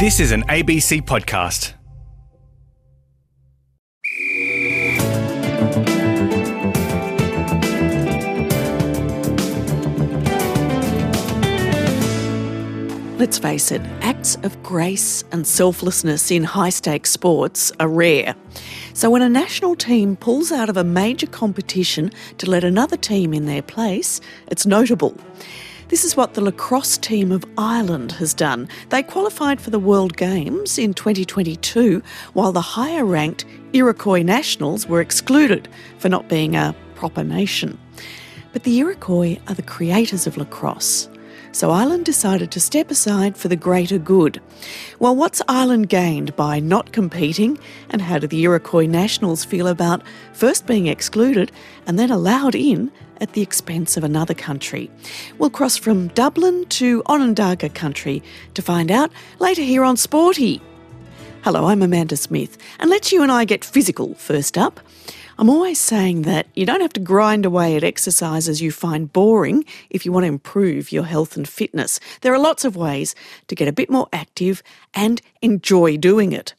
This is an ABC podcast. Let's face it, acts of grace and selflessness in high stakes sports are rare. So when a national team pulls out of a major competition to let another team in their place, it's notable. This is what the lacrosse team of Ireland has done. They qualified for the World Games in 2022, while the higher ranked Iroquois Nationals were excluded for not being a proper nation. But the Iroquois are the creators of lacrosse. So Ireland decided to step aside for the greater good. Well, what's Ireland gained by not competing, and how do the Iroquois Nationals feel about first being excluded and then allowed in at the expense of another country? We'll cross from Dublin to Onondaga country to find out later here on Sporty. Hello, I'm Amanda Smith, and let's you and I get physical first up. I'm always saying that you don't have to grind away at exercises you find boring if you want to improve your health and fitness. There are lots of ways to get a bit more active and enjoy doing it.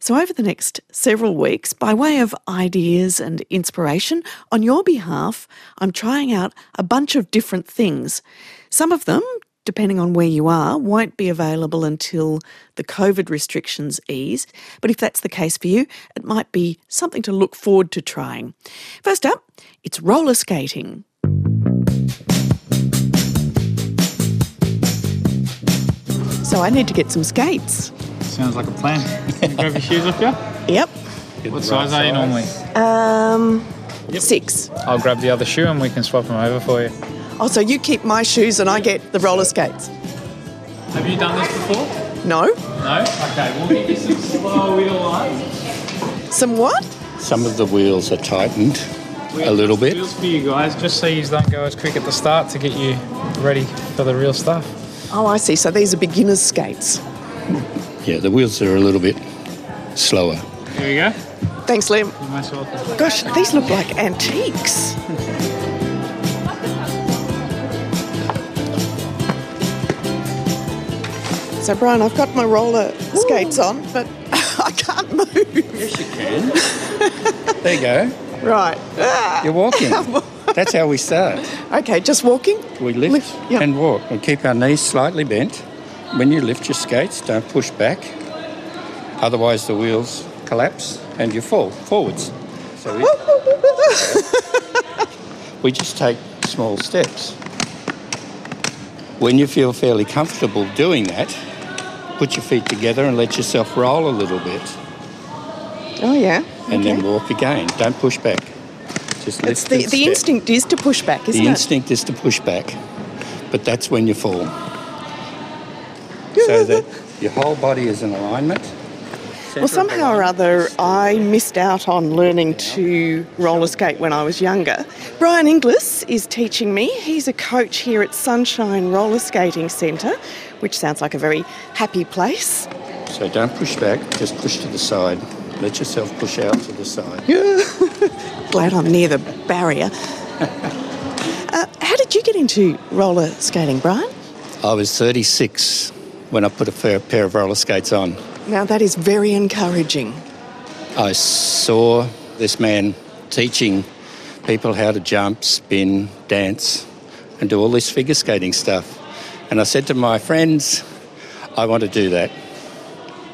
So, over the next several weeks, by way of ideas and inspiration, on your behalf, I'm trying out a bunch of different things. Some of them depending on where you are, won't be available until the COVID restrictions ease. But if that's the case for you, it might be something to look forward to trying. First up, it's roller skating. So I need to get some skates. Sounds like a plan. grab your shoes off you. Yep. What size are you normally? Um, six. I'll grab the other shoe and we can swap them over for you. Oh, so you keep my shoes and I get the roller skates? Have you done this before? No. No? Okay, we'll get you some slow wheel lines. Some what? Some of the wheels are tightened a little bit. Wheels for you guys, just so you don't go as quick at the start to get you ready for the real stuff. Oh, I see. So these are beginner's skates. Yeah, the wheels are a little bit slower. Here we go. Thanks, Liam. You're most welcome. Gosh, these look like antiques. So, Brian, I've got my roller skates on, but I can't move. Yes, you can. there you go. Right. Ah. You're walking. That's how we start. Okay, just walking. We lift, Lift, yep. and walk and keep our knees slightly bent. When you lift your skates, don't push back. Otherwise, the wheels collapse and you fall forwards. So we, we just take small steps. When you feel fairly comfortable doing that, put your feet together and let yourself roll a little bit Oh, yeah. and then walk again. Don't push back. Just lift It's the, the instinct is to push back, isn't The it? instinct is to push back, but that's when you fall. so that your whole body is in alignment. Well, somehow or other, I missed out on learning to roller skate when I was younger. Brian Inglis is teaching me. He's a coach here at Sunshine Roller Skating Centre, which sounds like a very happy place. So don't push back, just push to the side. Let yourself push out to the side. Glad I'm near the barrier. uh, how did you get into roller skating, Brian? I was 36 when I put a fair pair of roller skates on. Now, that is very encouraging. I saw this man teaching people how to jump, spin, dance, and do all this figure skating stuff. And I said to my friends, I want to do that.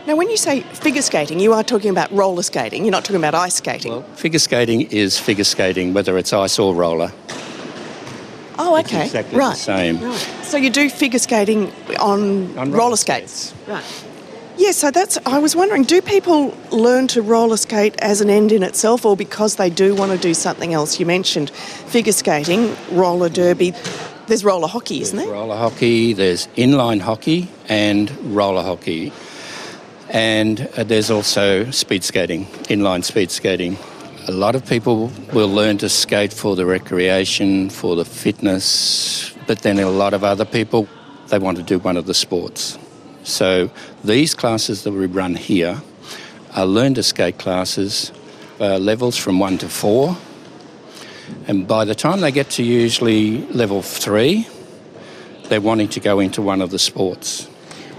Now, when you say figure skating, you are talking about roller skating. You're not talking about ice skating. Well, figure skating is figure skating, whether it's ice or roller. oh, It's okay. exactly the right. same. Right. So you do figure skating on, On roller, roller skates. Right. Yeah, so that's. I was wondering, do people learn to roller skate as an end in itself, or because they do want to do something else? You mentioned figure skating, roller derby. There's roller hockey, isn't There's there? roller hockey, there's inline hockey and roller hockey. And uh, there's also speed skating, inline speed skating. A lot of people will learn to skate for the recreation, for the fitness, but then a lot of other people, they want to do one of the sports. So these classes that we run here are learn to skate classes, uh, levels from one to four. And by the time they get to usually level three, they're wanting to go into one of the sports.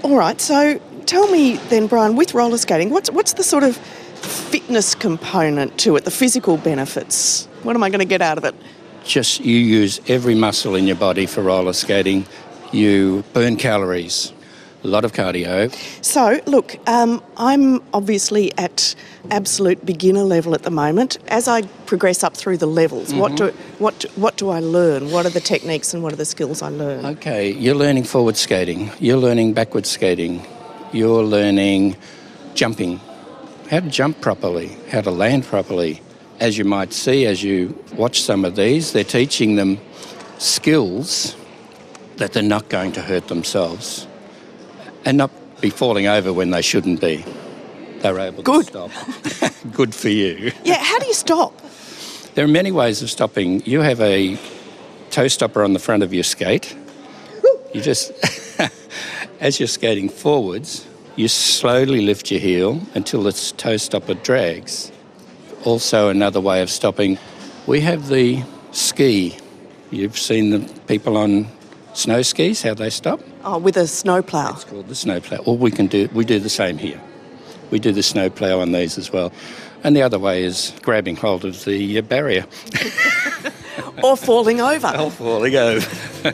All right. So tell me then, Brian, with roller skating, what's what's the sort of fitness component to it, the physical benefits? What am I going to get out of it? Just you use every muscle in your body for roller skating. You burn calories, a lot of cardio. So, look, um, I'm obviously at absolute beginner level at the moment. As I progress up through the levels, what do what what do I learn? What are the techniques and what are the skills I learn? Okay, you're learning forward skating, you're learning backward skating, you're learning jumping, how to jump properly, how to land properly. As you might see as you watch some of these, they're teaching them skills that they're not going to hurt themselves and not be falling over when they shouldn't be. They're able Good. to stop. Good for you. Yeah, how do you stop? There are many ways of stopping. You have a toe stopper on the front of your skate. You just, as you're skating forwards, you slowly lift your heel until the toe stopper drags. Also, another way of stopping, we have the ski. You've seen the people on snow skis, how they stop? Oh, with a snowplow. It's called the snowplow. Or we can do we do the same here. We do the snowplow on these as well. And the other way is grabbing hold of the uh, barrier. Or falling over. Oh, falling over. PE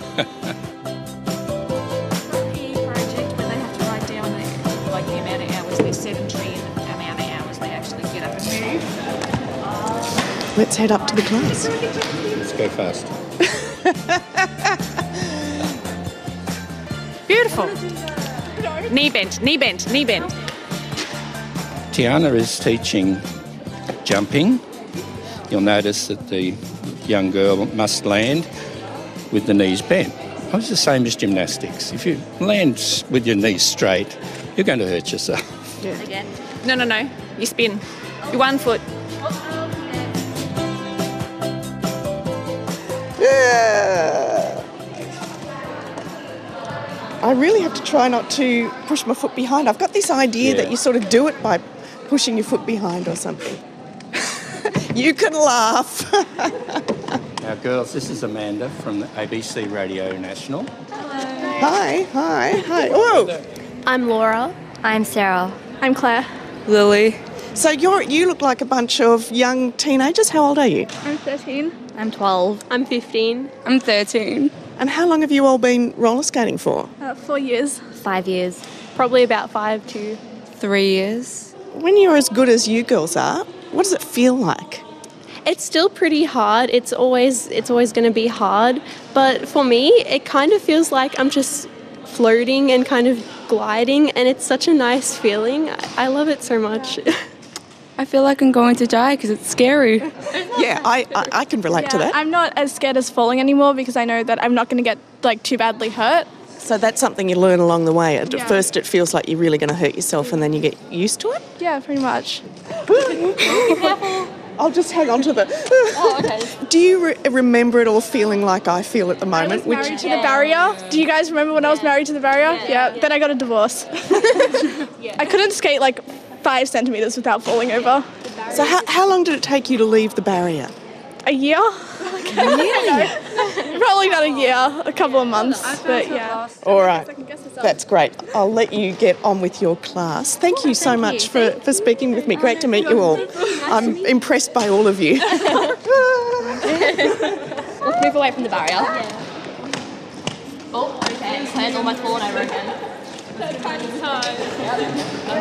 project where they have to write down the, like the amount of hours, their sedentary and the amount of hours they actually get up and move. Let's head up to the class. Let's go fast. Beautiful. Knee bent, knee bent, knee bent. Tiana is teaching jumping. You'll notice that the young girl must land with the knees bent. It's the same as gymnastics. If you land with your knees straight, you're going to hurt yourself. Again. No, no, no. You spin. You one foot. I really have to try not to push my foot behind. I've got this idea Yeah. that you sort of do it by pushing your foot behind or something. you can laugh. Now, girls, this is Amanda from ABC Radio National. hi, hi, hi. Whoa! I'm Laura. I'm Sarah. I'm Claire. Lily. So you're you look like a bunch of young teenagers. How old are you? I'm 13. I'm 12. I'm 15. I'm 13. And how long have you all been roller skating for? Uh, four years. Five years. Probably about five to. Three years. When you're as good as you girls are, what does it feel like? It's still pretty hard. It's always it's always going to be hard, but for me, it kind of feels like I'm just floating and kind of gliding, and it's such a nice feeling. I, I love it so much. I feel like I'm going to die because it's scary. Yeah, I, I, I can relate to that. I'm not as scared as falling anymore because I know that I'm not going to get like too badly hurt. So that's something you learn along the way. At Yeah. first, it feels like you're really going to hurt yourself, and then you get used to it. Yeah, pretty much. I'll just hang on to the. oh, okay. Do you re- remember it all feeling like I feel at the I moment? was married to the barrier. Do you guys remember when I was married to the barrier? Yeah. Then I got a divorce. I couldn't skate like five centimeters without falling over. so, how, how long did it take you to leave the barrier? A year? Probably not a year, a couple of months, but yeah. All right. That's great. I'll let you get on with your class. Thank you oh, so much for, for speaking with me. Great to meet you all. I'm impressed by all of you. Move away from the barrier. Oh, okay. Plan almost fallen over again. Don't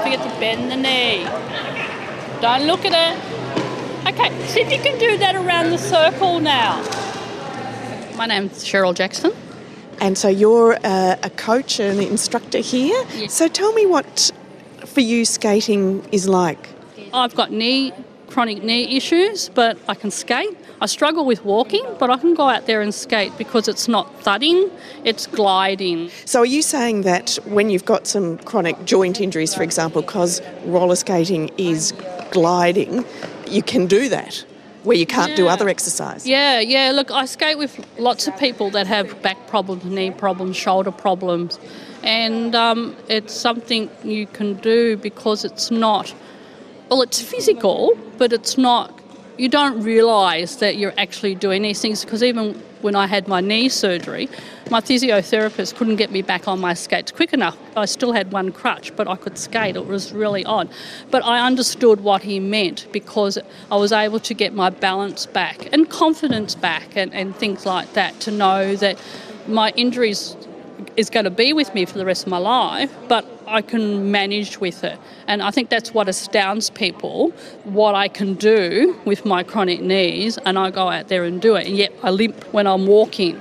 forget to bend the knee. Don't look at it. Okay, see if you can do that around the circle now. My name's Cheryl Jackson. And so you're uh, a coach and an instructor here. So tell me what for you skating is like. I've got knee, chronic knee issues, but I can skate. I struggle with walking, but I can go out there and skate because it's not thudding, it's gliding. So are you saying that when you've got some chronic joint injuries, for example, because roller skating is gliding, you can do that where you can't do other exercise? Yeah, yeah. Look, I skate with lots of people that have back problems, knee problems, shoulder problems, and um, it's something you can do because it's not. Well, it's physical, but it's not. You don't realise that you're actually doing these things because even when I had my knee surgery, my physiotherapist couldn't get me back on my skates quick enough. I still had one crutch, but I could skate. It was really odd. But I understood what he meant because I was able to get my balance back and confidence back and, and things like that to know that my injuries is going to be with me for the rest of my life, but I can manage with it. And I think that's what astounds people what I can do with my chronic knees, and I go out there and do it. And yet I limp when I'm walking.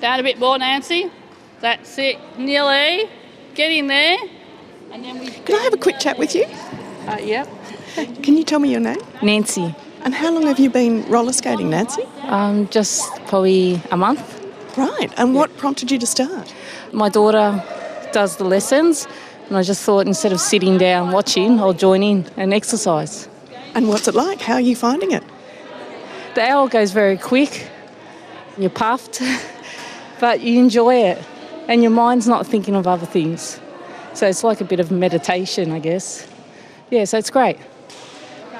Down a bit more, Nancy. That's it. Nearly. Get in there. And then we. Can I have a quick chat with you? Uh, yep. Can you tell me your name? Nancy. And how long have you been roller skating, Nancy? Um, just probably a month. Right. And what prompted you to start? My daughter does the lessons, and I just thought instead of sitting down watching, I'll join in and exercise. And what's it like? How are you finding it? The hour goes very quick. You're puffed, but you enjoy it, and your mind's not thinking of other things. So it's like a bit of meditation, I guess. Yeah, so it's great.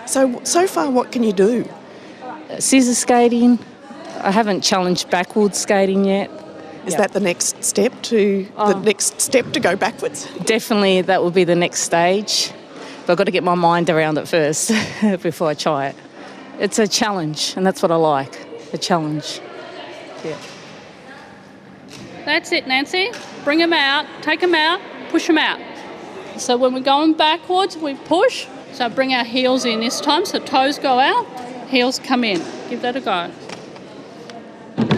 So, so far, what can you do? Scissor skating. I haven't challenged backwards skating yet. Is that the next step to the oh. next step to go backwards? Definitely, that will be the next stage. But I've got to get my mind around it first before I try it. It's a challenge, and that's what I like a challenge. Yeah. That's it, Nancy. Bring them out, take them out, push them out. So when we're going backwards, we push. So bring our heels in this time, so toes go out, heels come in. Give that a go.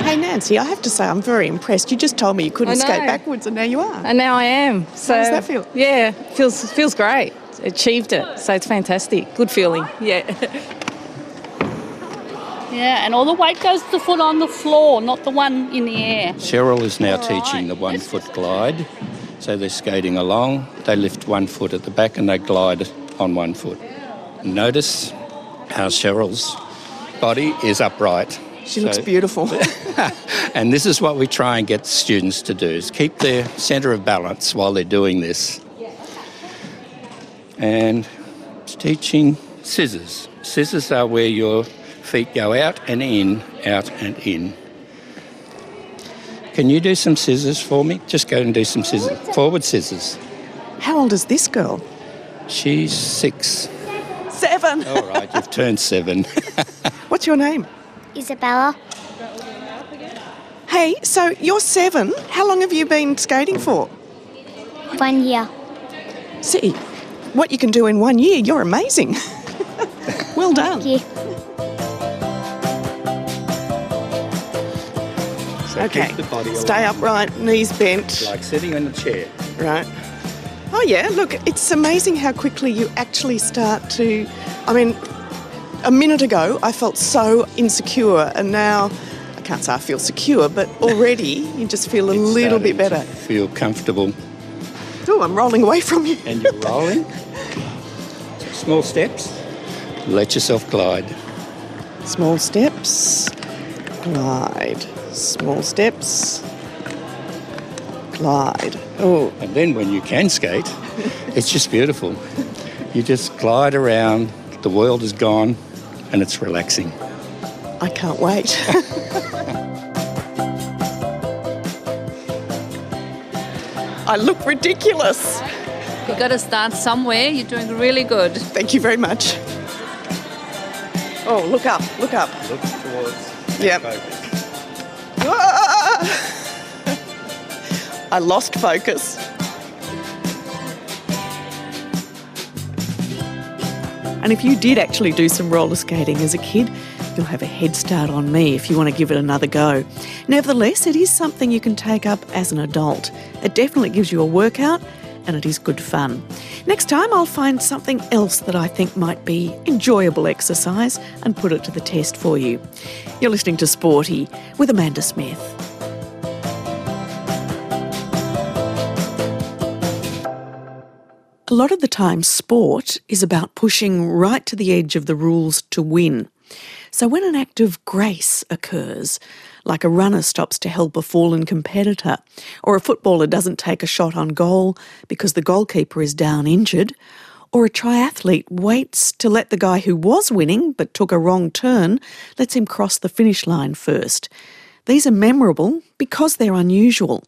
Hey Nancy, I have to say I'm very impressed. You just told me you couldn't I skate backwards, and now you are. And now I am. So does that feel? Yeah, feels feels great. Achieved it. So it's fantastic. Good feeling. Yeah. Yeah, and all the weight goes to the foot on the floor, not the one in the air. Cheryl is now teaching the one foot glide. So they're skating along, they lift one foot at the back and they glide on one foot. Notice how Cheryl's body is upright. She looks beautiful. And this is what we try and get students to do is keep their centre of balance while they're doing this. And teaching scissors. Scissors are where your feet go out and in, out and in. Can you do some scissors for me? Just go and do some scissors. Forward scissors. How old is this girl? She's six. Seven. All right, you've turned seven. What's your name? Isabella. Hey, so you're seven. How long have you been skating for? One year. See, what you can do in one year, you're amazing. well done. Thank you. So Okay. keep the body Stay upright, knees bent. Like sitting in a chair. Right. Oh, yeah, look, it's amazing how quickly you actually start to. I mean, a minute ago I felt so insecure, and now I can't say I feel secure, but already you just feel a It's little bit better. Feel comfortable. Oh, I'm rolling away from you. And you're rolling. Small steps. Let yourself glide. Small steps, glide. Small steps, glide. Oh, And then when you can skate, it's just beautiful. You just glide around, the world is gone, and it's relaxing. I can't wait. I look ridiculous. You've got to start somewhere. You're doing really good. Thank you very much. Oh, look up, look up. Look towards. Yep. Ah! I lost focus. And if you did actually do some roller skating as a kid, you'll have a head start on me if you want to give it another go. Nevertheless, it is something you can take up as an adult. It definitely gives you a workout and it is good fun. Next time, I'll find something else that I think might be enjoyable exercise and put it to the test for you. You're listening to Sporty with Amanda Smith. A lot of the time, sport is about pushing right to the edge of the rules to win. So when an act of grace occurs, like a runner stops to help a fallen competitor, or a footballer doesn't take a shot on goal because the goalkeeper is down injured, Or a triathlete waits to let the guy who was winning but took a wrong turn, lets him cross the finish line first. These are memorable because they're unusual.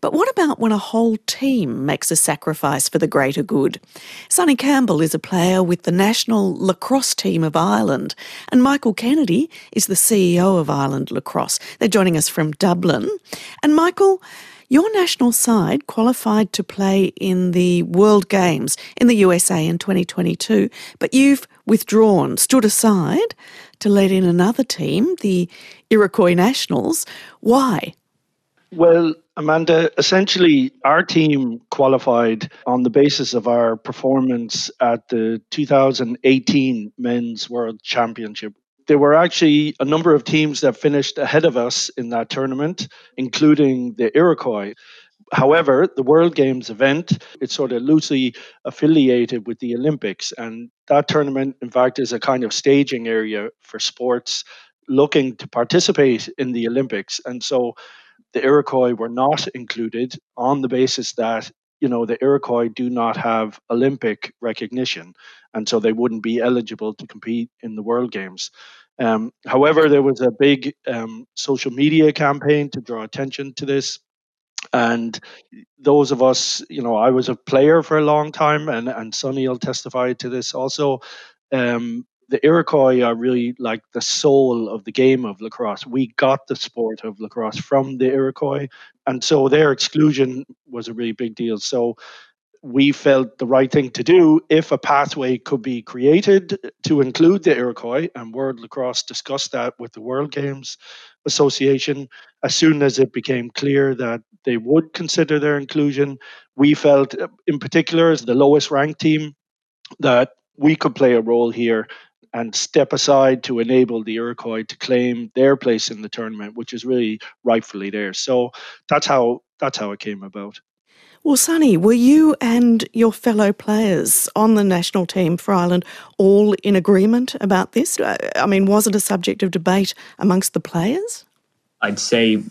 But what about when a whole team makes a sacrifice for the greater good? Sonny Campbell is a player with the national lacrosse team of Ireland, and Michael Kennedy is the CEO of Ireland Lacrosse. They're joining us from Dublin. And Michael, your national side qualified to play in the World Games in the USA in 2022, but you've withdrawn, stood aside to let in another team, the Iroquois Nationals. Why? Well, Amanda, essentially, our team qualified on the basis of our performance at the 2018 Men's World Championship. There were actually a number of teams that finished ahead of us in that tournament, including the Iroquois. However, the World Games event, it's sort of loosely affiliated with the Olympics. And that tournament, in fact, is a kind of staging area for sports looking to participate in the Olympics. And so the Iroquois were not included on the basis that, you know, the Iroquois do not have Olympic recognition. And so they wouldn't be eligible to compete in the World Games. Um, however, there was a big um, social media campaign to draw attention to this and those of us, you know, I was a player for a long time, and and Sonny will testify to this also. Um, the Iroquois are really like the soul of the game of lacrosse. We got the sport of lacrosse from the Iroquois, and so their exclusion was a really big deal. So we felt the right thing to do if a pathway could be created to include the Iroquois, and World Lacrosse discussed that with the World Games Association. As soon as it became clear that they would consider their inclusion, we felt, uh, in particular, as the lowest ranked team, that we could play a role here and step aside to enable the Iroquois to claim their place in the tournament, which is really rightfully theirs. So that's how that's how it came about. Well, Sonny, were you and your fellow players on the national team for Ireland all in agreement about this? Uh, I mean, was it a subject of debate amongst the players? I'd say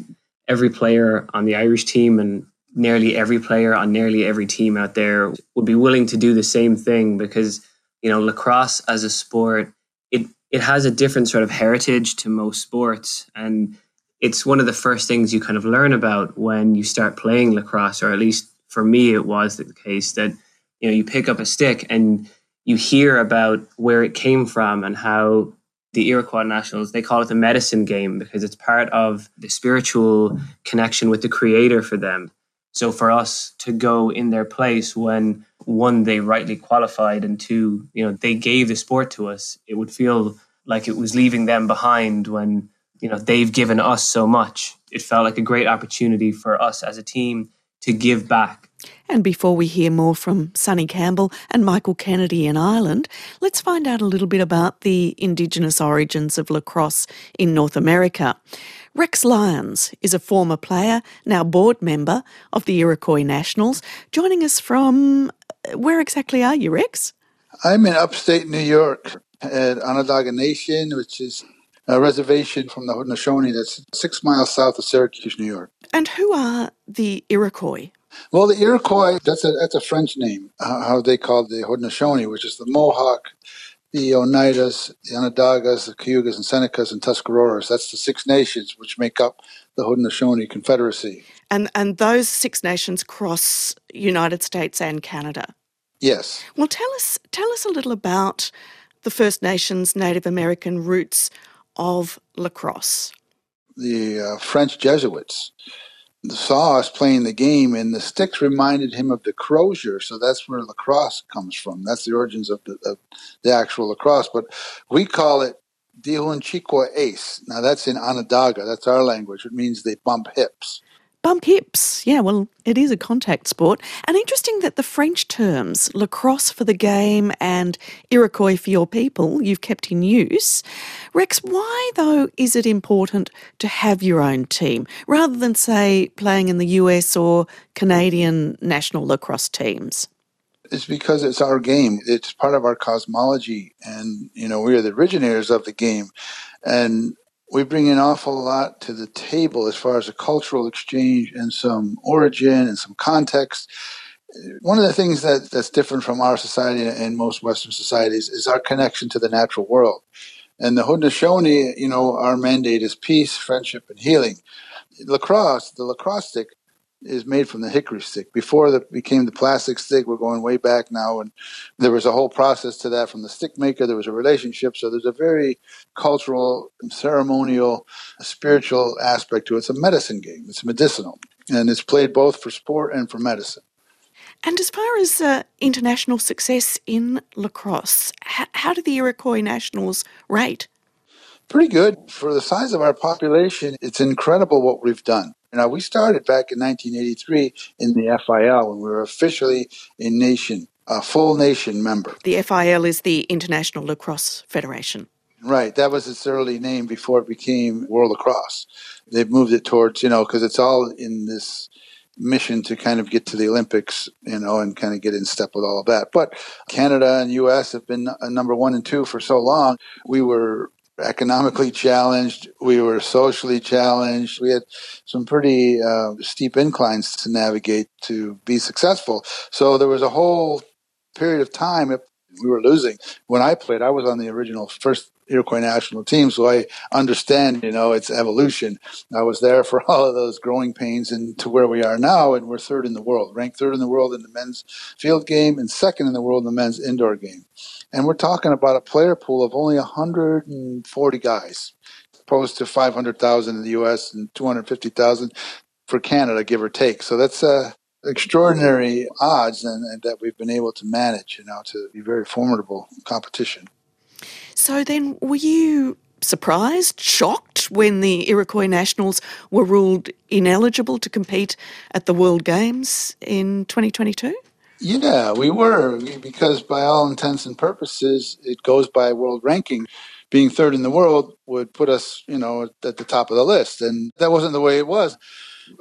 every player on the Irish team and nearly every player on nearly every team out there would be willing to do the same thing because, you know, lacrosse as a sport, it, it has a different sort of heritage to most sports. And it's one of the first things you kind of learn about when you start playing lacrosse, or at least for me, it was the case that you know you pick up a stick and you hear about where it came from and how the Iroquois Nationals they call it the medicine game because it's part of the spiritual connection with the Creator for them. So for us to go in their place when one they rightly qualified and two you know they gave the sport to us, it would feel like it was leaving them behind when you know they've given us so much. It felt like a great opportunity for us as a team to give back. And before we hear more from Sonny Campbell and Michael Kennedy in Ireland, let's find out a little bit about the Indigenous origins of lacrosse in North America. Rex Lyons is a former player, now board member of the Iroquois Nationals, joining us from where exactly are you, Rex? I'm in upstate New York at Onondaga Nation, which is a reservation from the Haudenosaunee that's six miles south of Syracuse, New York. And who are the Iroquois? Well, the Iroquois, that's a, that's a French name, uh, how they called the Haudenosaunee, which is the Mohawk, the Oneidas, the Onondagas, the Cayugas, and Senecas, and Tuscaroras. That's the six nations which make up the Haudenosaunee Confederacy. And, and those six nations cross United States and Canada? Yes. Well, tell us, tell us a little about the First Nations Native American roots of lacrosse? The uh, French Jesuits saw us playing the game, and the sticks reminded him of the crozier. So that's where lacrosse comes from. That's the origins of the, of the actual lacrosse. But we call it Dihun Chikwa Ace. Now that's in Onondaga. That's our language. It means they bump hips bump hips. Yeah, well, it is a contact sport. And interesting that the French terms, lacrosse for the game and Iroquois for your people, you've kept in use. Rex, why, though, is it important to have your own team rather than, say, playing in the US or Canadian national lacrosse teams? It's because it's our game. It's part of our cosmology. And, you know, we are the originators of the game. And we bring an awful lot to the table as far as a cultural exchange and some origin and some context. One of the things that, that's different from our society and most Western societies is our connection to the natural world. And the Haudenosaunee, you know, our mandate is peace, friendship, and healing. Lacrosse, the lacrosse stick, is made from the hickory stick. Before it became the plastic stick, we're going way back now, and there was a whole process to that from the stick maker. There was a relationship, so there's a very cultural, ceremonial, spiritual aspect to it. It's a medicine game. It's medicinal, and it's played both for sport and for medicine. And as far as uh, international success in lacrosse, h- how do the Iroquois Nationals rate? Pretty good. For the size of our population, it's incredible what we've done. Now, we started back in 1983 in the FIL when we were officially a nation, a full nation member. The FIL is the International Lacrosse Federation. Right. That was its early name before it became World Lacrosse. They've moved it towards, you know, because it's all in this mission to kind of get to the Olympics, you know, and kind of get in step with all of that. But Canada and US have been number one and two for so long. We were economically challenged. We were socially challenged. We had some pretty uh, steep inclines to navigate to be successful. So there was a whole period of time we were losing. When I played, I was on the original first Iroquois national team, so I understand, you know, its evolution. I was there for all of those growing pains and to where we are now, and we're third in the world, ranked third in the world in the men's field game and second in the world in the men's indoor game. And we're talking about a player pool of only 140 guys, opposed to 500,000 in the U.S. and 250,000 for Canada, give or take. So that's uh, extraordinary odds and, and, that we've been able to manage, you know, to be very formidable competition. So then, were you surprised, shocked when the Iroquois Nationals were ruled ineligible to compete at the World Games in 2022? Yeah, we were because by all intents and purposes, it goes by world ranking. Being third in the world would put us, you know, at the top of the list, and that wasn't the way it was.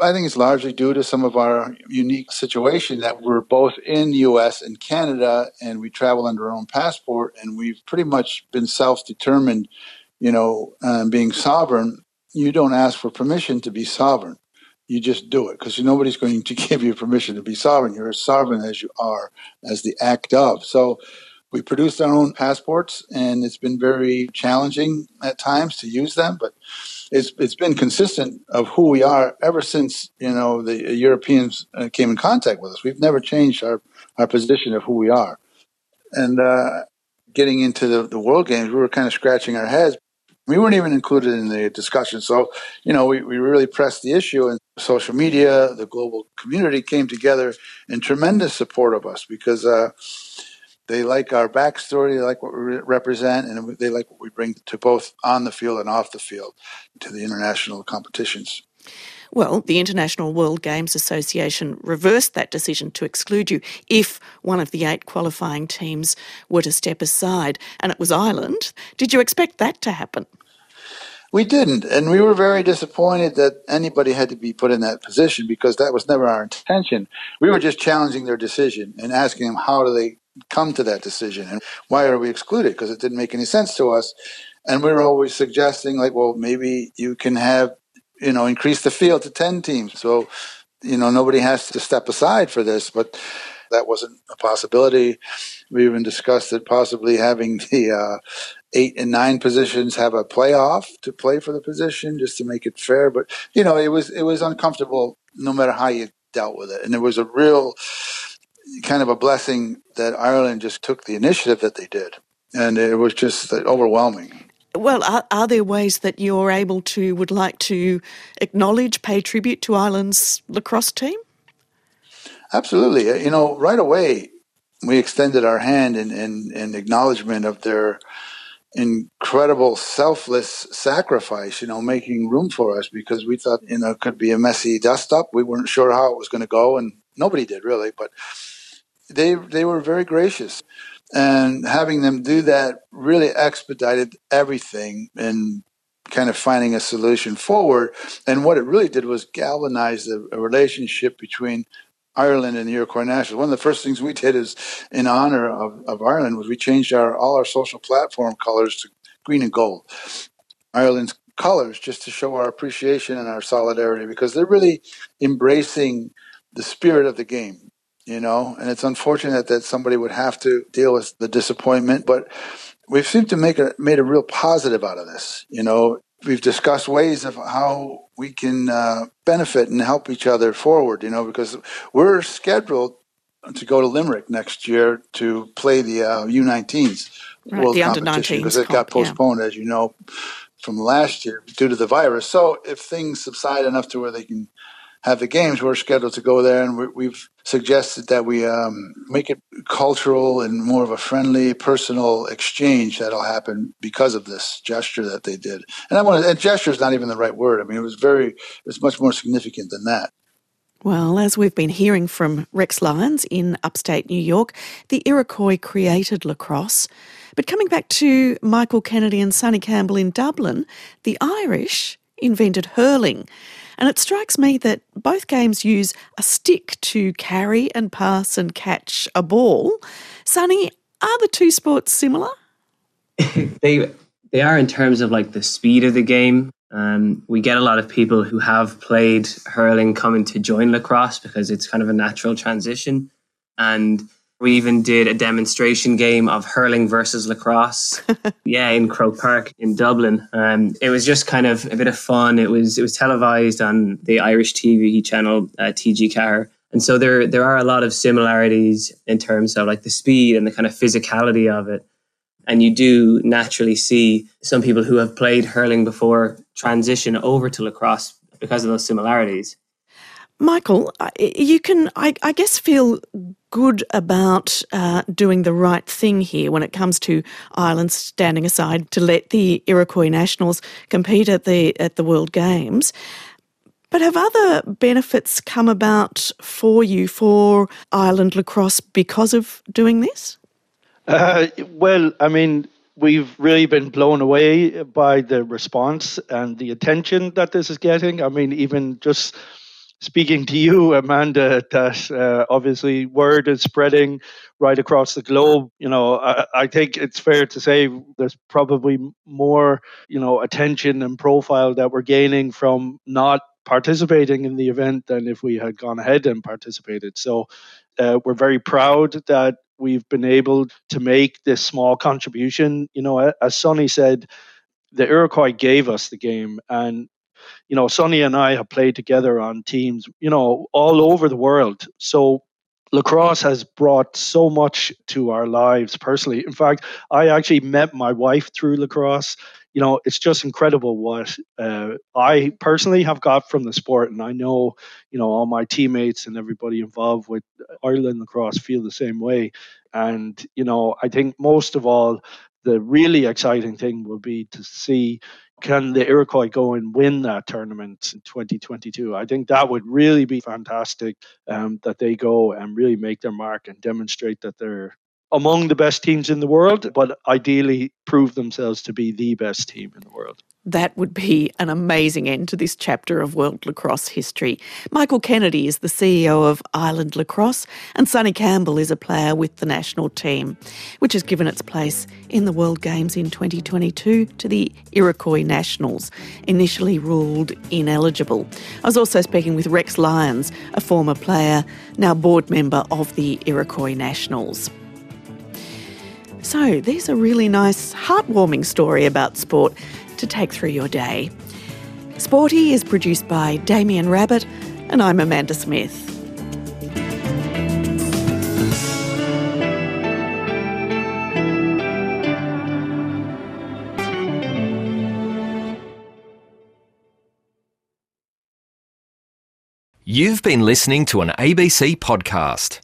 I think it's largely due to some of our unique situation that we're both in the US and Canada and we travel under our own passport and we've pretty much been self-determined, you know, um, being sovereign. You don't ask for permission to be sovereign. You just do it because nobody's going to give you permission to be sovereign. You're as sovereign as you are as the act of. So we produced our own passports and it's been very challenging at times to use them, but it's it's been consistent of who we are ever since you know the Europeans uh, came in contact with us. We've never changed our our position of who we are, and uh, getting into the, the World Games, we were kind of scratching our heads. We weren't even included in the discussion, so you know we, we really pressed the issue, and social media, the global community came together in tremendous support of us because. Uh, they like our backstory, they like what we represent, and they like what we bring to both on the field and off the field to the international competitions. Well, the International World Games Association reversed that decision to exclude you if one of the eight qualifying teams were to step aside, and it was Ireland. Did you expect that to happen? We didn't, and we were very disappointed that anybody had to be put in that position because that was never our intention. We were just challenging their decision and asking them how do they come to that decision and why are we excluded? Because it didn't make any sense to us. And we were always suggesting like well maybe you can have you know increase the field to 10 teams. So you know nobody has to step aside for this but that wasn't a possibility. We even discussed that possibly having the uh, eight and nine positions have a playoff to play for the position just to make it fair. But you know it was it was uncomfortable no matter how you dealt with it. And there was a real kind of a blessing that Ireland just took the initiative that they did. And it was just overwhelming. Well, are, are, there ways that you're able to, would like to acknowledge, pay tribute to Ireland's lacrosse team? Absolutely. Uh, you know, right away, we extended our hand in, in, in acknowledgement of their incredible selfless sacrifice, you know, making room for us because we thought, you know, it could be a messy dust up. We weren't sure how it was going to go, and nobody did really. But they they were very gracious, and having them do that really expedited everything and kind of finding a solution forward. And what it really did was galvanize the, relationship between Ireland and the Iroquois Nationals. One of the first things we did is in honor of, of Ireland was we changed our all our social platform colors to green and gold. Ireland's colors just to show our appreciation and our solidarity because they're really embracing the spirit of the game you know, and it's unfortunate that somebody would have to deal with the disappointment, but we've seemed to make a made a real positive out of this. You know, we've discussed ways of how we can uh, benefit and help each other forward. You know, because we're scheduled to go to Limerick next year to play the uh, U19s Right, World the Competition because it got comp, yeah. postponed, as you know, from last year due to the virus. So if things subside enough to where they can have the games, we're scheduled to go there, and we, we've suggested that we um, make it cultural and more of a friendly, personal exchange that'll happen because of this gesture that they did. And I want to, gesture is not even the right word. I mean, it was very, it's much more significant than that. Well, as we've been hearing from Rex Lyons in upstate New York, the Iroquois created lacrosse. But coming back to Michael Kennedy and Sonny Campbell in Dublin, the Irish invented hurling. And it strikes me that both games use a stick to carry and pass and catch a ball. Sonny, are the two sports similar? they they are in terms of like the speed of the game. Um, we get a lot of people who have played hurling coming to join lacrosse because it's kind of a natural transition. And we even did a demonstration game of hurling versus lacrosse. yeah, in Croke Park in Dublin. Um, it was just kind of a bit of fun. It was it was televised on the Irish TV channel uh, TG Ceathair. And so there there are a lot of similarities in terms of like the speed and the kind of physicality of it. And you do naturally see some people who have played hurling before transition over to lacrosse because of those similarities. Michael, you can, I, I guess, feel good about uh, doing the right thing here when it comes to Ireland standing aside to let the Iroquois nationals compete at the at the World Games. But have other benefits come about for you for Ireland lacrosse because of doing this? Uh, well, I mean, we've really been blown away by the response and the attention that this is getting. I mean, even just speaking to you, Amanda, that uh, obviously word is spreading right across the globe. You know, I, I think it's fair to say there's probably more, you know, attention and profile that we're gaining from not participating in the event than if we had gone ahead and participated. So uh, we're very proud that we've been able to make this small contribution. You know, as Sonny said, the Iroquois gave us the game, and you know, Sonny and I have played together on teams, you know, all over the world. So lacrosse has brought so much to our lives personally. In fact, I actually met my wife through lacrosse. You know, it's just incredible what uh, I personally have got from the sport, and I know, you know, all my teammates and everybody involved with Ireland lacrosse feel the same way. And you know, I think most of all, the really exciting thing will be to see can the Iroquois go and win that tournament in 2022? I think that would really be fantastic um, that they go and really make their mark and demonstrate that they're among the best teams in the world, but ideally prove themselves to be the best team in the world. That would be an amazing end to this chapter of world lacrosse history. Michael Kennedy is the CEO of Ireland Lacrosse, and Sonny Campbell is a player with the national team, which has given its place in the World Games in 2022 to the Iroquois Nationals, initially ruled ineligible. I was also speaking with Rex Lyons, a former player, now board member of the Iroquois Nationals. So, there's a really nice, heartwarming story about sport to take through your day. Sporty is produced by Damien Rabbit, and I'm Amanda Smith. You've been listening to an ABC podcast.